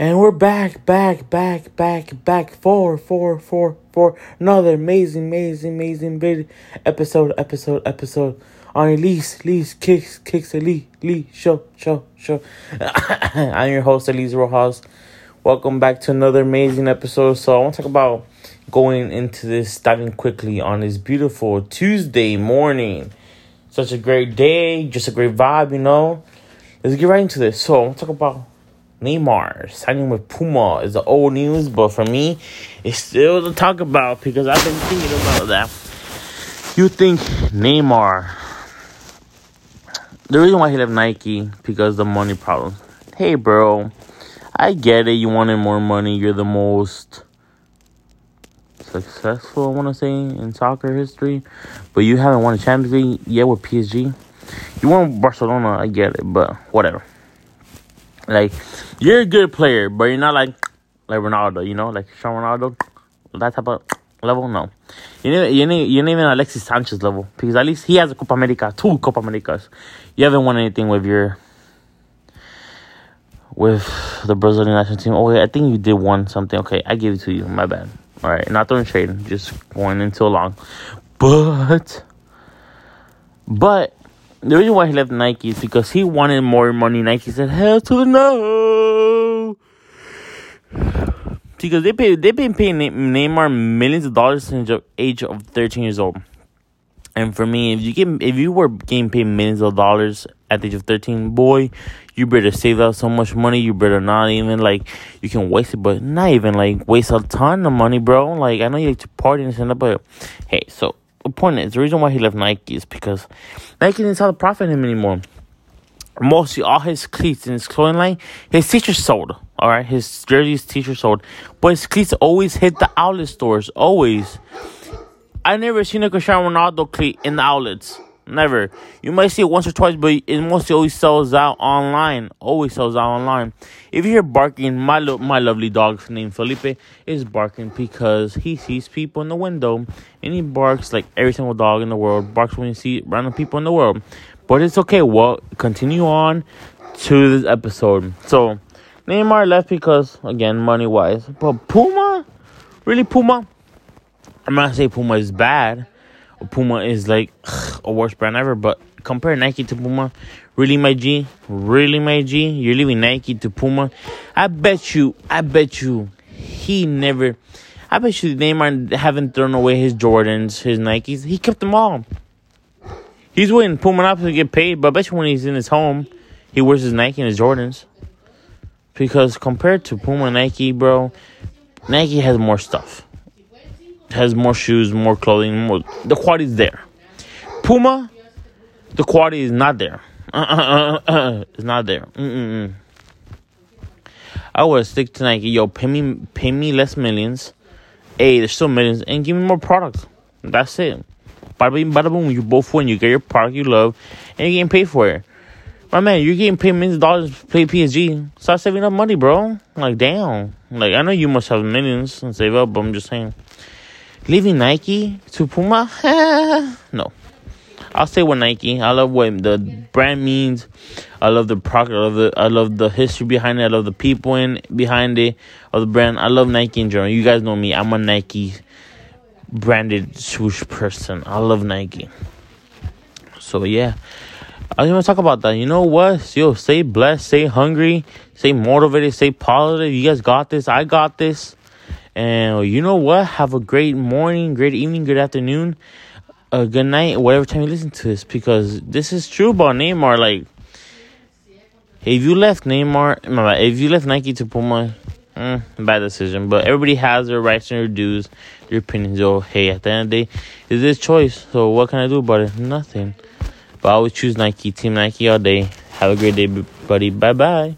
And we're back, back, back, back, back for, for, for, for another amazing, amazing, amazing video episode, episode, episode on Elise, Elise, Kicks, Kicks, Elise, Elise, show, show, show. I'm your host, Elise Rojas. Welcome back to another amazing episode. So, I want to talk about going into this, diving quickly on this beautiful Tuesday morning. Such a great day, just a great vibe, you know. Let's get right into this. So, I want to talk about Neymar signing with Puma is the old news, but for me, it's still to talk about because I've been thinking about that. You think Neymar? The reason why he left Nike because the money problem. Hey, bro, I get it. You wanted more money. You're the most successful, I want to say, in soccer history, but you haven't won a Champions League yet with PSG. You won Barcelona. I get it, but whatever. Like, you're a good player, but you're not like like Ronaldo, you know, like Sean Ronaldo, that type of level. No, you know, you know, you're not even Alexis Sanchez level because at least he has a Copa America, two Copa Americas. You haven't won anything with your with the Brazilian national team. Oh, wait, I think you did one something. Okay, I give it to you. My bad. All right, not throwing shade, just going into long, but but the reason why he left Nike is because he wanted more money. Nike said, "Hell to the no," because they pay they've been paying Neymar millions of dollars since the age of thirteen years old. And for me, if you get if you were getting paid millions of dollars at the age of thirteen, boy, you better save up so much money. You better not even like you can waste it, but not even like waste a ton of money, bro. Like I know you like to party and stuff, but hey, so the point is the reason why he left Nike is because Nike didn't sell the profit him anymore. Mostly all his cleats and his clothing line, his t-shirts sold. All right, his jerseys, t-shirts sold, but his cleats always hit the outlet stores. Always. I never seen a Cristiano Ronaldo cleat in the outlets. Never. You might see it once or twice, but it mostly always sells out online. Always sells out online. If you hear barking, my lo- my lovely dog named Felipe is barking because he sees people in the window, and he barks like every single dog in the world barks when you see random people in the world. But it's okay. Well, continue on to this episode. So Neymar left because again, money wise. But Puma, really Puma. I'm not saying Puma is bad. Puma is like ugh, a worst brand ever, but compare Nike to Puma. Really, my G? Really, my G? You're leaving Nike to Puma? I bet you, I bet you, he never. I bet you Neymar haven't thrown away his Jordans, his Nikes. He kept them all. He's waiting Puma up to get paid, but I bet you when he's in his home, he wears his Nike and his Jordans. Because compared to Puma Nike, bro, Nike has more stuff has more shoes, more clothing, more the quality is there. Puma, the quality is not there. It's not there. Mm-mm-mm. I would stick to Nike. Yo, pay me, pay me less millions. Hey, there's still millions, and give me more products. That's it. Bada bing, bada boom. You both win. You get your product you love, and you're getting paid for it. My man, you're getting paid millions of dollars to play PSG. Start saving up money, bro. Like, damn. Like, I know you must have millions and save up, but I'm just saying. Leaving Nike to Puma? no. I'll stay with Nike. I love what the brand means. I love the product. I love the I love the history behind it. I love the people in behind it of the brand. I love Nike in general. You guys know me. I'm a Nike branded swoosh person. I love Nike. So yeah. I just want to talk about that. You know what? Yo, stay blessed, stay hungry, stay motivated, stay positive. You guys got this. I got this. And you know what? Have a great morning, great evening, good afternoon, a good night, whatever time you listen to this, because this is true about Neymar. Like, if you left Neymar, if you left Nike to Puma, mm, bad decision. But everybody has their rights and their dues, their opinions. So, hey, at the end of the day, it's this choice. So, what can I do about it? Nothing. But I always choose Nike, Team Nike all day. Have a great day, buddy. Bye bye.